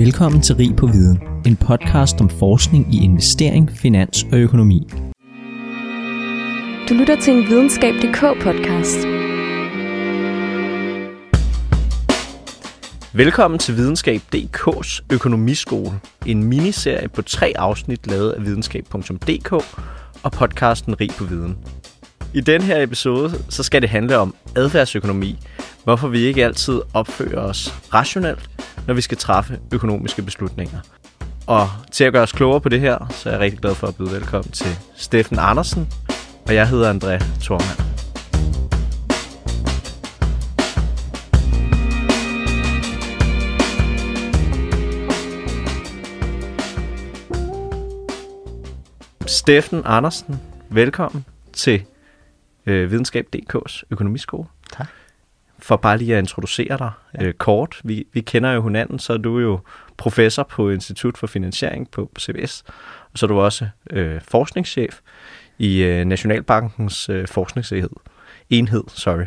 Velkommen til Rig på Viden, en podcast om forskning i investering, finans og økonomi. Du lytter til en videnskab.dk podcast. Velkommen til Videnskab.dk's økonomiskole, en miniserie på tre afsnit lavet af videnskab.dk og podcasten Rig på Viden. I den her episode så skal det handle om adfærdsøkonomi, hvorfor vi ikke altid opfører os rationelt, når vi skal træffe økonomiske beslutninger. Og til at gøre os klogere på det her, så er jeg rigtig glad for at byde velkommen til Steffen Andersen, og jeg hedder André Thormand. Steffen Andersen, velkommen til øh, Videnskab.dk's økonomiskole. Tak. For bare lige at introducere dig ja. øh, kort. Vi, vi kender jo hinanden, så er du jo professor på Institut for Finansiering på CBS, og så er du også øh, forskningschef i øh, Nationalbankens øh, forskningsenhed. Enhed, sorry.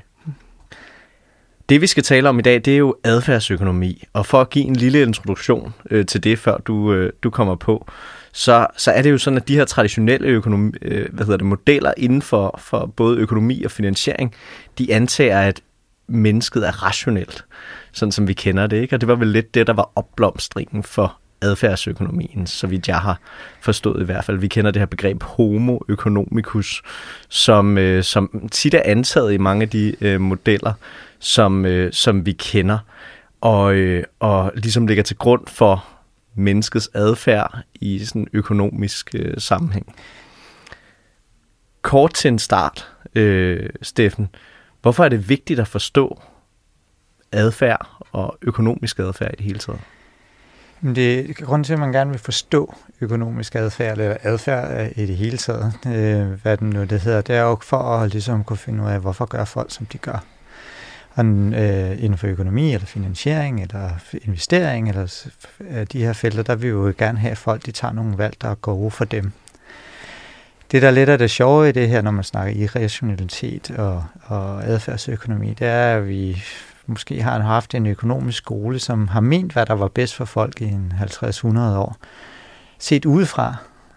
Det vi skal tale om i dag, det er jo adfærdsøkonomi. Og for at give en lille introduktion øh, til det, før du, øh, du kommer på, så, så er det jo sådan, at de her traditionelle økonomi, øh, hvad hedder det, modeller inden for, for både økonomi og finansiering, de antager, at mennesket er rationelt, sådan som vi kender det. Ikke? Og det var vel lidt det, der var opblomstringen for adfærdsøkonomien, så vidt jeg har forstået i hvert fald. Vi kender det her begreb homo economicus, som, øh, som tit er antaget i mange af de øh, modeller, som, øh, som vi kender, og, øh, og ligesom ligger til grund for menneskets adfærd i sådan økonomisk øh, sammenhæng. Kort til en start, øh, Steffen. Hvorfor er det vigtigt at forstå adfærd og økonomisk adfærd i det hele taget? Det er grunden til, at man gerne vil forstå økonomisk adfærd, eller adfærd øh, i det hele taget, øh, hvad den nu det hedder, det er jo for at ligesom kunne finde ud af, hvorfor gør folk, som de gør. Og, øh, inden for økonomi, eller finansiering, eller investering, eller øh, de her felter, der vil vi jo gerne have, at folk de tager nogle valg, der er gode for dem. Det, der er lidt af det sjove i det her, når man snakker irrationalitet og, og adfærdsøkonomi, det er, at vi måske har haft en økonomisk skole, som har ment, hvad der var bedst for folk i en 50-100 år. Set udefra,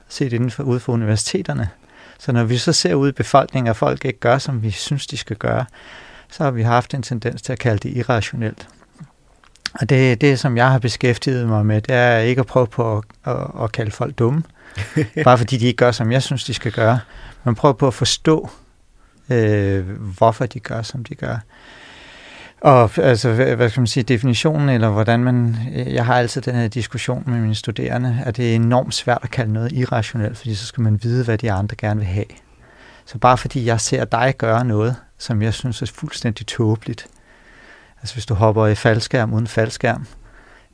set inden for, ude for universiteterne. Så når vi så ser ud i befolkningen, at folk ikke gør, som vi synes, de skal gøre, så har vi haft en tendens til at kalde det irrationelt. Og det, det, som jeg har beskæftiget mig med, det er ikke at prøve på at, at, at kalde folk dumme, bare fordi de ikke gør, som jeg synes, de skal gøre, men prøve på at forstå, øh, hvorfor de gør, som de gør. Og altså, hvad skal man sige, definitionen, eller hvordan man, jeg har altid den her diskussion med mine studerende, at det er enormt svært at kalde noget irrationelt, fordi så skal man vide, hvad de andre gerne vil have. Så bare fordi jeg ser dig gøre noget, som jeg synes er fuldstændig tåbeligt. Altså hvis du hopper i faldskærm uden faldskærm,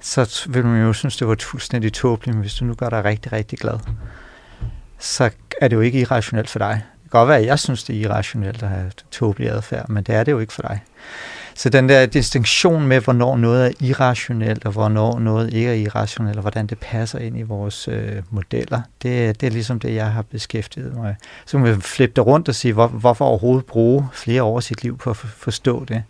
så vil man jo synes, det var fuldstændig tåbeligt, men hvis du nu gør dig rigtig, rigtig glad, så er det jo ikke irrationelt for dig. Det kan godt være, at jeg synes, det er irrationelt at have tåbelig adfærd, men det er det jo ikke for dig. Så den der distinktion med, hvornår noget er irrationelt, og hvornår noget ikke er irrationelt, og hvordan det passer ind i vores øh, modeller, det, det er ligesom det, jeg har beskæftiget mig. Så kan man flippe det rundt og sige, hvor, hvorfor overhovedet bruge flere år af sit liv på at forstå det.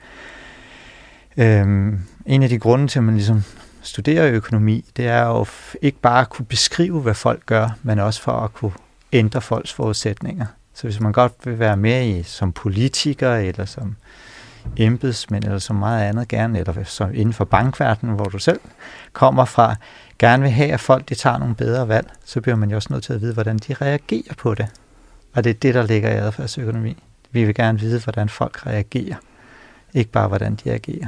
Øhm, en af de grunde til, at man ligesom studerer økonomi, det er jo ikke bare at kunne beskrive, hvad folk gør, men også for at kunne ændre folks forudsætninger. Så hvis man godt vil være med i som politiker, eller som embedsmænd eller så meget andet gerne, eller så inden for bankverdenen, hvor du selv kommer fra, gerne vil have, at folk de tager nogle bedre valg, så bliver man jo også nødt til at vide, hvordan de reagerer på det. Og det er det, der ligger i adfærdsøkonomi. Vi vil gerne vide, hvordan folk reagerer, ikke bare hvordan de agerer.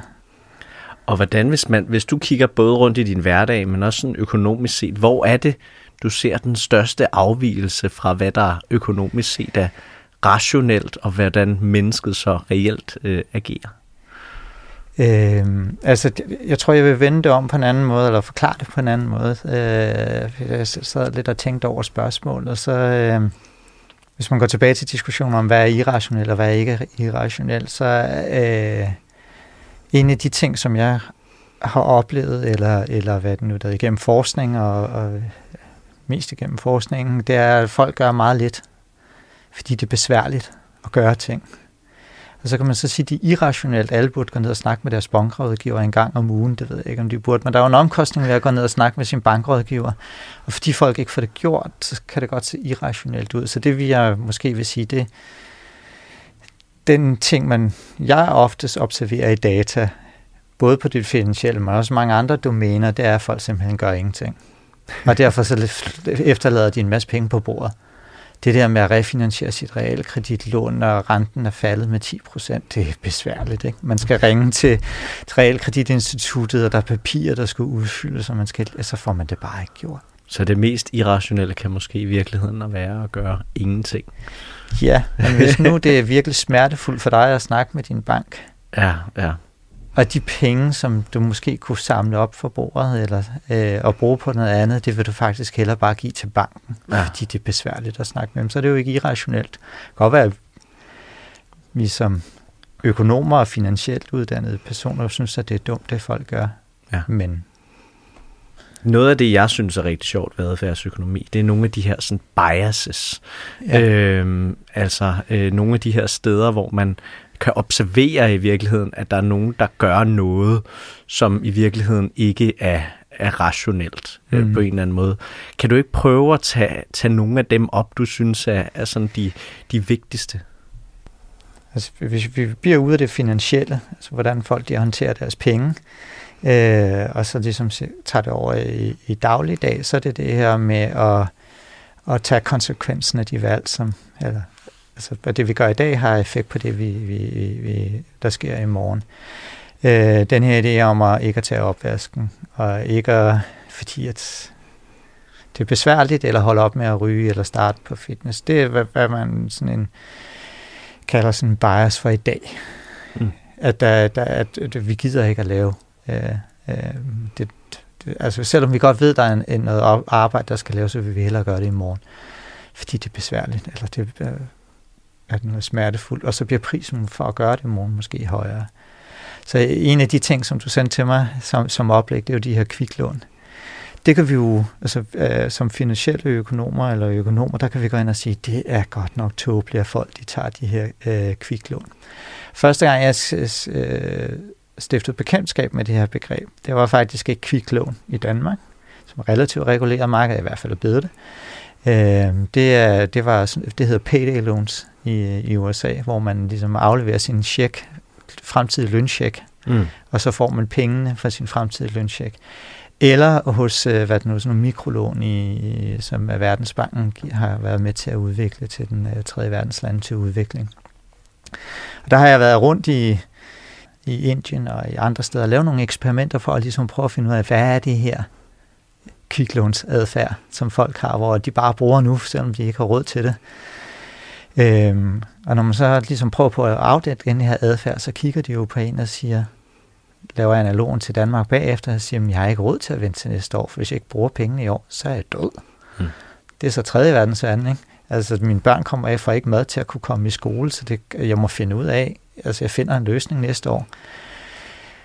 Og hvordan, hvis, man, hvis du kigger både rundt i din hverdag, men også sådan økonomisk set, hvor er det, du ser den største afvielse fra, hvad der økonomisk set er rationelt, og hvordan mennesket så reelt øh, agerer? Øhm, altså, jeg tror, jeg vil vende det om på en anden måde, eller forklare det på en anden måde. Øh, jeg sad lidt og tænkte over spørgsmålet, og så øh, hvis man går tilbage til diskussionen om, hvad er irrationelt og hvad er ikke irrationelt, så øh, en af de ting, som jeg har oplevet, eller, eller hvad det nu der igennem forskning, og, og mest igennem forskningen, det er, at folk gør meget lidt fordi det er besværligt at gøre ting. Og så kan man så sige, at de irrationelt alle burde gå ned og snakke med deres bankrådgiver en gang om ugen. Det ved jeg ikke, om de burde. Men der er jo en omkostning ved at gå ned og snakke med sin bankrådgiver. Og fordi folk ikke får det gjort, så kan det godt se irrationelt ud. Så det vil jeg måske vil sige, det den ting, man jeg oftest observerer i data, både på det finansielle, men også mange andre domæner, det er, at folk simpelthen gør ingenting. Og derfor så efterlader de en masse penge på bordet det der med at refinansiere sit realkreditlån, når renten er faldet med 10 procent, det er besværligt. Ikke? Man skal ringe til, realkreditinstituttet, og der er papirer, der skal udfyldes, og man skal, så får man det bare ikke gjort. Så det mest irrationelle kan måske i virkeligheden at være at gøre ingenting. Ja, men hvis nu det er virkelig smertefuldt for dig at snakke med din bank, ja, ja. Og de penge, som du måske kunne samle op for bordet eller, øh, og bruge på noget andet, det vil du faktisk hellere bare give til banken, ja. fordi det er besværligt at snakke med dem. Så det er jo ikke irrationelt. Det kan godt være, at vi som økonomer og finansielt uddannede personer synes, at det er dumt, det folk gør. Ja. Men noget af det, jeg synes er rigtig sjovt ved adfærdsøkonomi, det er nogle af de her sådan biases. Ja. Øhm, altså øh, nogle af de her steder, hvor man kan observere i virkeligheden, at der er nogen, der gør noget, som i virkeligheden ikke er, er rationelt øh, mm. på en eller anden måde. Kan du ikke prøve at tage, tage nogle af dem op, du synes er, er sådan de, de vigtigste? Altså, hvis vi bliver ude af det finansielle, altså hvordan folk de håndterer deres penge, øh, og så ligesom tager det over i, i dagligdag, så er det det her med at, at tage konsekvensen af de valg, som, eller altså, hvad det vi gør i dag har effekt på det, vi, vi, vi, der sker i morgen. Øh, den her idé om at ikke at tage opvasken, og ikke at, fordi at det er besværligt, eller holde op med at ryge, eller starte på fitness. Det er, hvad, hvad man sådan en, kalder sådan en bias for i dag. Mm. At, der, der, at, at vi gider ikke at lave øh, øh, det, det, altså selvom vi godt ved, at der er en, en noget arbejde, der skal laves, så vil vi hellere gøre det i morgen. Fordi det er besværligt, eller det, øh, at noget smertefuldt, og så bliver prisen for at gøre det i morgen måske højere. Så en af de ting, som du sendte til mig som, som oplæg, det er jo de her kviklån. Det kan vi jo, altså øh, som finansielle økonomer eller økonomer, der kan vi gå ind og sige, det er godt nok tåbeligt, at folk de tager de her øh, kviklån. Første gang jeg øh, stiftede bekendtskab med det her begreb, det var faktisk et kviklån i Danmark, som relativt reguleret marked, i hvert fald er bedre det. Øh, det, er, det, var, det hedder payday loans i, i USA, hvor man ligesom afleverer sin check, fremtidig løncheck, mm. og så får man pengene fra sin fremtidige løncheck. Eller hos øh, hvad det nu, sådan nogle mikrolån, i, som Verdensbanken har været med til at udvikle til den uh, tredje verdenslande til udvikling. Og der har jeg været rundt i, i Indien og i andre steder og lavet nogle eksperimenter for at ligesom prøve at finde ud af, hvad er det her kviklånsadfærd, som folk har, hvor de bare bruger nu, selvom de ikke har råd til det. Øhm, og når man så ligesom prøver på at afdække den her adfærd, så kigger de jo på en og siger, laver analogen til Danmark bagefter og siger, at jeg har ikke råd til at vente til næste år, for hvis jeg ikke bruger pengene i år, så er jeg død. Mm. Det er så tredje verdens verden, ikke? Altså, mine børn kommer af for ikke mad til at kunne komme i skole, så det, jeg må finde ud af, altså jeg finder en løsning næste år.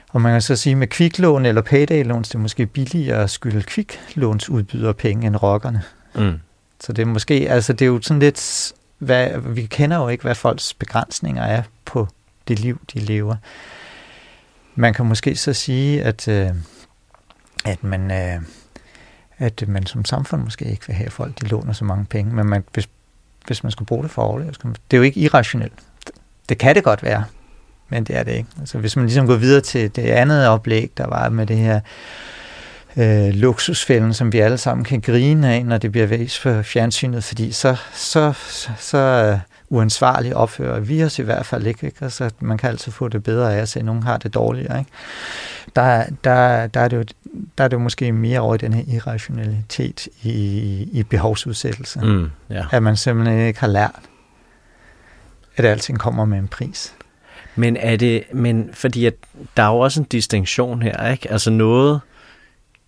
Og man kan så sige, med kviklån eller payday-låns, det er måske billigere at skylde kviklånsudbyder penge end rockerne. Mm. Så det er måske, altså det er jo sådan lidt hvad, vi kender jo ikke, hvad folks begrænsninger er på det liv, de lever. Man kan måske så sige, at, øh, at man... Øh, at man som samfund måske ikke vil have, at folk de låner så mange penge, men man, hvis, hvis man skulle bruge det for at overleve, det er jo ikke irrationelt. Det kan det godt være, men det er det ikke. Altså, hvis man ligesom går videre til det andet oplæg, der var med det her øh, luksusfælden, som vi alle sammen kan grine af, når det bliver vist for fjernsynet, fordi så, så, så, så uh, uansvarligt opfører vi os i hvert fald ikke. ikke? Altså, man kan altid få det bedre af at se, at nogen har det dårligere. Ikke? Der, der, der, er det jo, der er det jo måske mere over i den her irrationalitet i, i behovsudsættelse. Mm, ja. At man simpelthen ikke har lært, at alting kommer med en pris. Men er det, men fordi at der er jo også en distinktion her, ikke? Altså noget,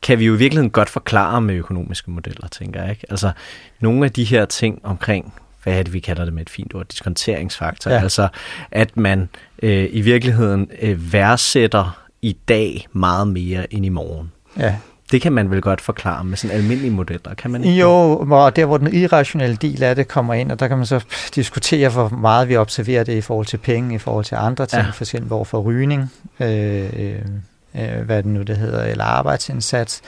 kan vi jo i virkeligheden godt forklare med økonomiske modeller, tænker jeg. Ikke? Altså nogle af de her ting omkring, hvad er det, vi kalder det med et fint ord, diskonteringsfaktor, ja. altså at man øh, i virkeligheden øh, værdsætter i dag meget mere end i morgen. Ja. Det kan man vel godt forklare med sådan almindelige modeller, kan man ikke? Jo, og der hvor den irrationelle del af det kommer ind, og der kan man så diskutere, hvor meget vi observerer det i forhold til penge, i forhold til andre ting, ja. for eksempel over for rygning, øh, øh, hvad det nu det hedder, eller arbejdsindsats.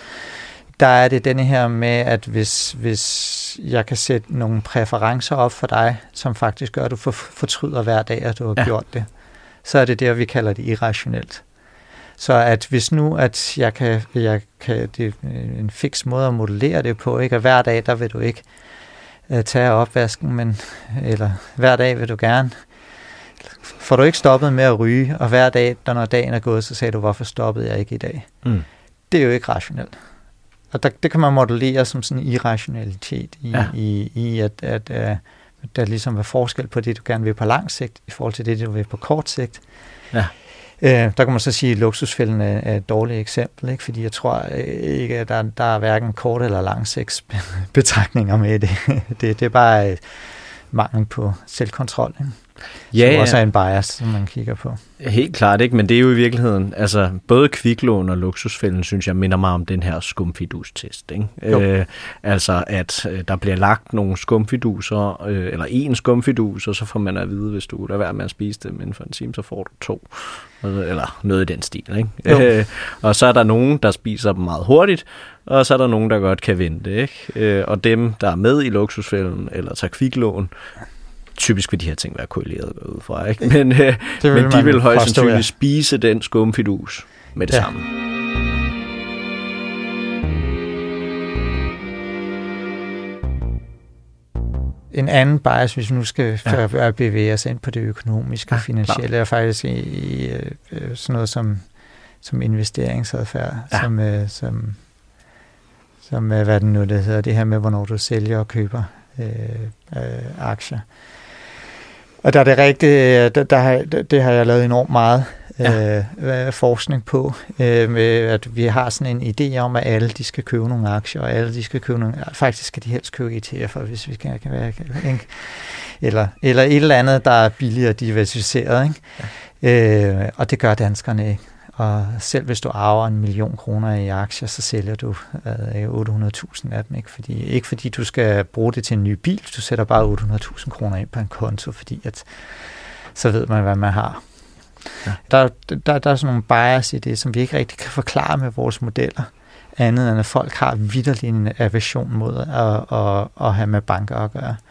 Der er det denne her med, at hvis, hvis jeg kan sætte nogle præferencer op for dig, som faktisk gør, at du fortryder hver dag, at du har ja. gjort det, så er det der, vi kalder det irrationelt. Så at hvis nu, at jeg kan, jeg kan det er en fix måde at modellere det på, ikke? at hver dag, der vil du ikke uh, tage opvasken, men, eller hver dag vil du gerne, får du ikke stoppet med at ryge, og hver dag, der når dagen er gået, så sagde du, hvorfor stoppede jeg ikke i dag? Mm. Det er jo ikke rationelt. Og der, det kan man modellere som sådan en irrationalitet i, ja. i, i at, at uh, der ligesom er forskel på det, du gerne vil på lang sigt, i forhold til det, du vil på kort sigt. Ja. Øh, der kan man så sige, at luksusfælden er, er et dårligt eksempel, ikke? fordi jeg tror øh, ikke, at der, der er hverken kort eller lang betragtninger med det. det. Det er bare øh, mangel på selvkontrol. Ikke? Ja, som også er en bias, som man kigger på. Helt klart, ikke? men det er jo i virkeligheden, altså både kviklån og luksusfælden, synes jeg, minder mig om den her skumfidus-test. Ikke? Øh, altså, at øh, der bliver lagt nogle skumfiduser, øh, eller en skumfidus, og så får man at vide, hvis du lader være med at spise dem inden for en time, så får du to. Eller noget i den stil. Ikke? Øh, og så er der nogen, der spiser dem meget hurtigt, og så er der nogen, der godt kan vente. Ikke? Øh, og dem, der er med i luksusfælden, eller tager kviklån, typisk vil de her ting være korreleret ud fra, ikke? Men, øh, vil men de vil højst sandsynligt ja. spise den skumfidus med det ja. samme. En anden bias, hvis vi nu skal ja. bevæge os ind på det økonomiske og ja, finansielle, er faktisk i, i øh, sådan noget som, som investeringsadfærd, ja. som, øh, som, som hvad det nu det hedder, det her med, hvornår du sælger og køber øh, øh, aktier. Og der er det rigtigt, der, der har, det har jeg lavet enormt meget ja. øh, forskning på, øh, med at vi har sådan en idé om, at alle de skal købe nogle aktier, og alle de skal købe nogle, faktisk skal de helst købe ETF'er, hvis vi kan, kan være, ikke? Eller, eller et eller andet, der er billigere diversificeret, ikke? Ja. Øh, og det gør danskerne ikke. Og selv hvis du arver en million kroner i aktier, så sælger du øh, 800.000 af dem. Ikke fordi, ikke fordi du skal bruge det til en ny bil, du sætter bare 800.000 kroner ind på en konto, fordi at, så ved man, hvad man har. Ja. Der, der, der er sådan nogle bias i det, som vi ikke rigtig kan forklare med vores modeller andet end at folk har vidderlig en aversion mod at, at, at have med banker at gøre.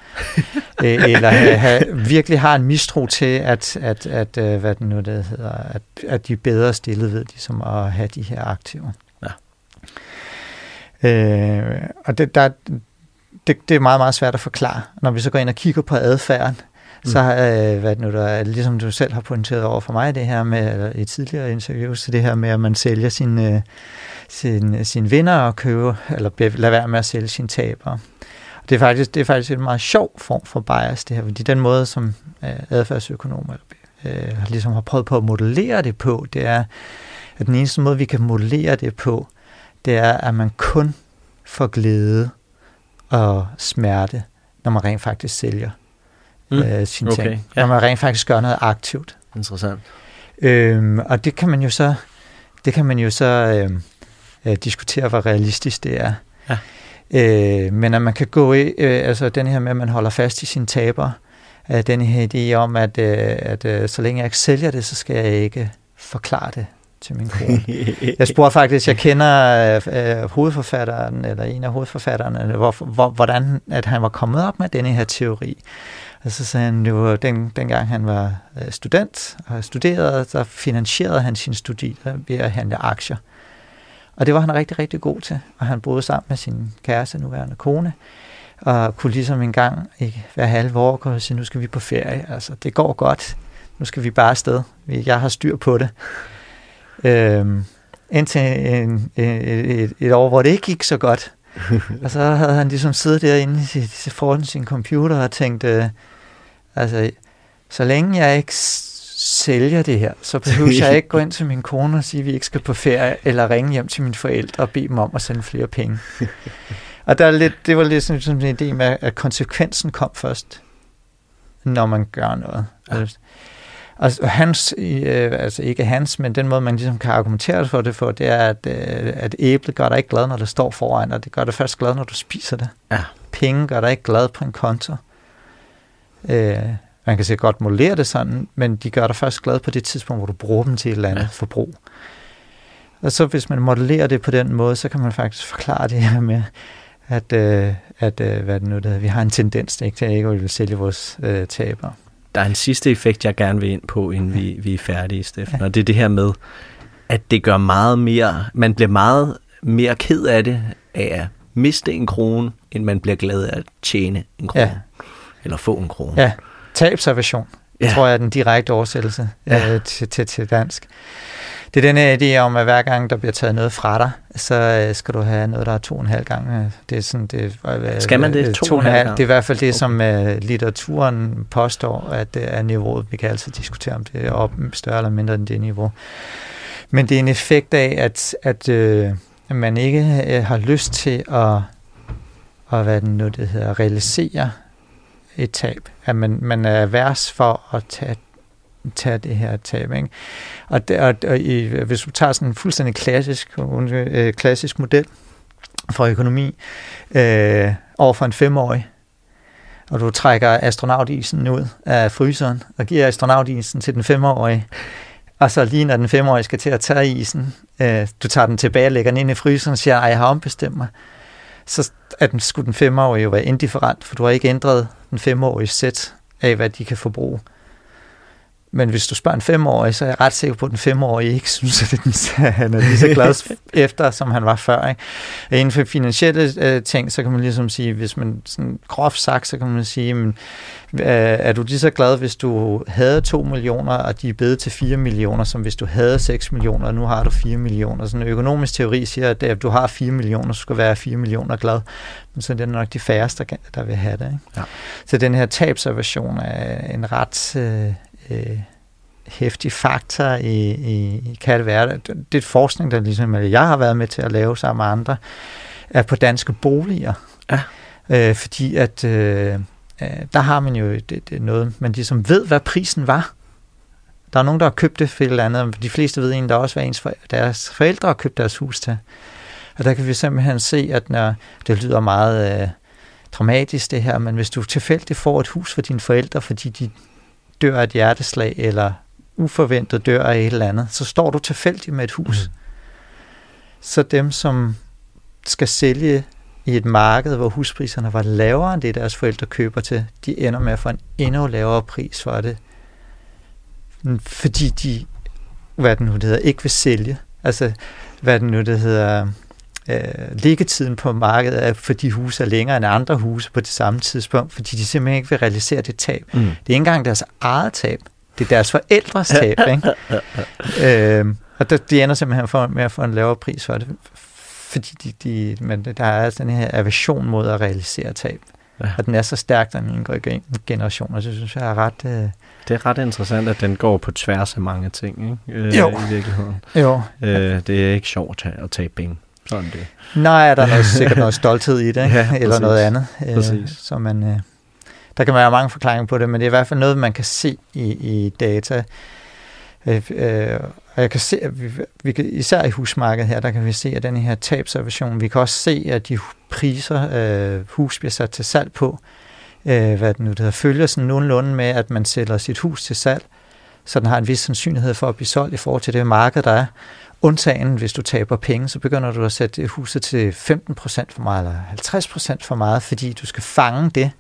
Øh, eller have, have, virkelig har en mistro til, at, at, at øh, hvad det nu det hedder, at, at de er bedre stillet ved ligesom at have de her aktiver. Ja. Øh, og det, der, det, det er meget, meget svært at forklare. Når vi så går ind og kigger på adfærden så øh, hvad nu der er, ligesom du selv har pointeret over for mig, det her med, eller i tidligere interviews, så det her med, at man sælger sin, øh, sin, sin vinder og købe, eller lader være med at sælge sine tabere. Og det er faktisk, det er faktisk en meget sjov form for bias, det her, fordi den måde, som øh, adfærdsøkonomer øh, ligesom har prøvet på at modellere det på, det er, at den eneste måde, vi kan modellere det på, det er, at man kun får glæde og smerte, når man rent faktisk sælger mm. øh, sine okay. ting. Ja. Når man rent faktisk gør noget aktivt. Interessant. Øhm, og det kan man jo så, det kan man jo så øh, øh, diskutere, hvor realistisk det er. Ja. Øh, men at man kan gå i, øh, altså den her med, at man holder fast i sine taber, øh, den her idé om, at, øh, at øh, så længe jeg ikke sælger det, så skal jeg ikke forklare det til min kone. jeg spurgte faktisk, jeg kender øh, hovedforfatteren, eller en af hovedforfatterne, hvor, hvor, hvordan at han var kommet op med denne her teori. Og så sagde han, jo, den, dengang han var øh, student og studerede, så finansierede han sine studier ved at handle aktier. Og det var han rigtig, rigtig god til. Og han boede sammen med sin kæreste, nuværende kone, og kunne ligesom en gang ikke, hver halve år kunne sige, nu skal vi på ferie. Altså, det går godt. Nu skal vi bare afsted. Jeg har styr på det. Øhm, indtil en, et, et, et år, hvor det ikke gik så godt. og så havde han ligesom siddet derinde i foran sin computer og tænkt, øh, altså, så længe jeg ikke sælger det her, så behøver jeg ikke gå ind til min kone og sige, at vi ikke skal på ferie, eller ringe hjem til mine forældre og bede dem om at sende flere penge. og der er lidt, det var lidt sådan en idé med, at konsekvensen kom først, når man gør noget. Ja. Og hans, øh, altså ikke hans, men den måde, man ligesom kan argumentere for det for, det er, at, øh, at æblet gør dig ikke glad, når det står foran dig. Det gør dig først glad, når du spiser det. Ja. Penge gør dig ikke glad på en konto. Øh, man kan sikkert godt modellere det sådan, men de gør dig først glad på det tidspunkt, hvor du bruger dem til et eller andet ja. forbrug. Og så hvis man modellerer det på den måde, så kan man faktisk forklare det her med, at, øh, at øh, hvad det nu det vi har en tendens ikke, til at ikke vil sælge vores øh, taber. Der er en sidste effekt, jeg gerne vil ind på, inden vi, vi er færdige, Steffen, ja. og det er det her med, at det gør meget mere, man bliver meget mere ked af det, af at miste en krone, end man bliver glad af at tjene en krone. Ja. Eller få en krone. Ja, tabsaversion, ja. tror jeg er den direkte oversættelse ja. øh, til, til, til dansk. Det er den idé om, at hver gang der bliver taget noget fra dig, så øh, skal du have noget, der er to og en halv gang. Det er sådan, det, øh, skal man det? To, to og en halv? Det er i hvert fald det, okay. som uh, litteraturen påstår, at det er niveauet. Vi kan altid diskutere, om det er op, større eller mindre end det niveau. Men det er en effekt af, at, at øh, man ikke øh, har lyst til at, at hvad den nu det hedder, realisere et tab. At man, man er værs for at tage tage det her tab. Ikke? Og, det, og, og i, hvis du tager sådan en fuldstændig klassisk, øh, klassisk model for økonomi øh, over for en femårig, og du trækker astronautisen ud af fryseren og giver astronautisen til den femårige, og så lige når den femårige skal til at tage isen, øh, du tager den tilbage og lægger den ind i fryseren og siger, ej, jeg har ombestemt mig, så er den, skulle den femårige jo være indifferent, for du har ikke ændret den femårige sæt af, hvad de kan forbruge. Men hvis du spørger en femårig, så er jeg ret sikker på, at den femårige ikke synes, at han er lige så glad efter, som han var før. Ikke? Inden for finansielle øh, ting, så kan man ligesom sige, hvis man sådan groft sagt, så kan man sige, men, øh, er du lige så glad, hvis du havde 2 millioner, og de er blevet til 4 millioner, som hvis du havde 6 millioner, og nu har du 4 millioner. Sådan en økonomisk teori siger, at at du har 4 millioner, så skal være 4 millioner glad. Men så er det nok de færreste, der vil have det. Ikke? Ja. Så den her tabservation er en ret... Øh, øh, hæftig faktor i, i, kan det være. Det er forskning, der ligesom jeg har været med til at lave sammen med andre, er på danske boliger. Ja. Øh, fordi at øh, øh der har man jo det, det noget, man ligesom ved, hvad prisen var. Der er nogen, der har købt det for et eller andet, de fleste ved egentlig, der også, hvad ens for, deres forældre har købt deres hus til. Og der kan vi simpelthen se, at når det lyder meget øh, dramatisk det her, men hvis du tilfældigt får et hus for dine forældre, fordi de dør et hjerteslag, eller uforventet dør af et eller andet, så står du tilfældigt med et hus. Mm. Så dem, som skal sælge i et marked, hvor huspriserne var lavere end det, deres forældre køber til, de ender med at få en endnu lavere pris for det, fordi de, hvad den nu det hedder, ikke vil sælge. Altså, hvad den nu det hedder, øh, liggetiden på markedet er for de huse er længere end andre huse på det samme tidspunkt, fordi de simpelthen ikke vil realisere det tab. Mm. Det er ikke engang deres eget tab. Det er deres forældres tab. ikke? øhm, og der, de ender simpelthen for, med at få en lavere pris for det, fordi de, de, men der er den her aversion mod at realisere tab. Ja. Og den er så stærk, den indgår i generationer, så synes jeg er ret... Øh, det er ret interessant, at den går på tværs af mange ting, ikke? Øh, jo. i virkeligheden. Jo. Øh, det er ikke sjovt at tage penge. Sådan det. Nej, der er noget, sikkert noget stolthed i det, ikke? Ja, eller noget andet, øh, som man, øh, der kan være mange forklaringer på det, men det er i hvert fald noget, man kan se i, i data. Øh, øh, og jeg kan se, at vi, vi kan, især i husmarkedet her, der kan vi se, at den her tabservation, vi kan også se, at de priser, øh, hus bliver sat til salg på, øh, hvad det nu det hedder, følger sådan nogenlunde med, at man sælger sit hus til salg, så den har en vis sandsynlighed for at blive solgt i forhold til det marked, der er. Undtagen, hvis du taber penge, så begynder du at sætte huset til 15% for meget, eller 50% for meget, fordi du skal fange det,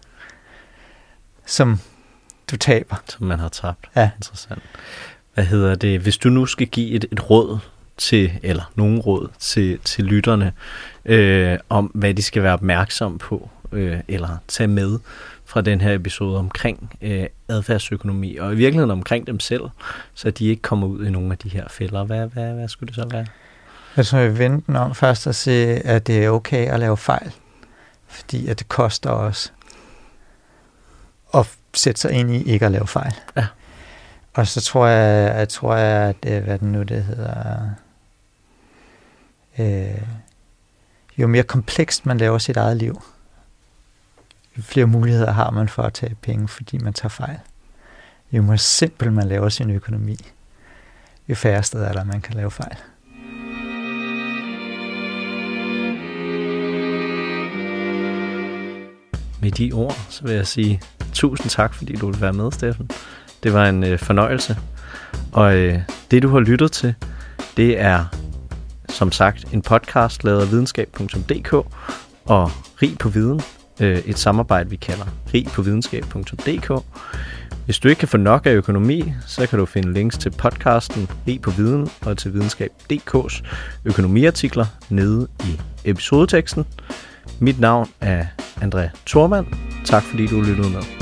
som du taber. Som man har tabt. Ja. Interessant. Hvad hedder det? Hvis du nu skal give et, et råd til, eller nogen råd til, til lytterne, øh, om hvad de skal være opmærksom på, øh, eller tage med fra den her episode omkring øh, adfærdsøkonomi, og i virkeligheden omkring dem selv, så de ikke kommer ud i nogle af de her fælder. Hvad, hvad, hvad skulle det så være? Jeg tror, jeg venter om først at se, at det er okay at lave fejl, fordi at det koster os at sætte sig ind i ikke at lave fejl. Ja. Og så tror jeg, jeg tror jeg, at det, hvad den nu det hedder, øh, jo mere komplekst man laver sit eget liv, jo flere muligheder har man for at tage penge, fordi man tager fejl. jo mere simpel man laver sin økonomi, jo færre steder er der, man kan lave fejl. Med de ord, så vil jeg sige tusind tak, fordi du vil være med, Steffen. Det var en øh, fornøjelse. Og øh, det, du har lyttet til, det er som sagt en podcast lavet af videnskab.dk og Rig på Viden, øh, et samarbejde, vi kalder rig på videnskab.dk. Hvis du ikke kan få nok af økonomi, så kan du finde links til podcasten Rig på Viden og til videnskab.dk's økonomiartikler nede i episodeteksten. Mit navn er André Thormand. Tak fordi du lyttede med.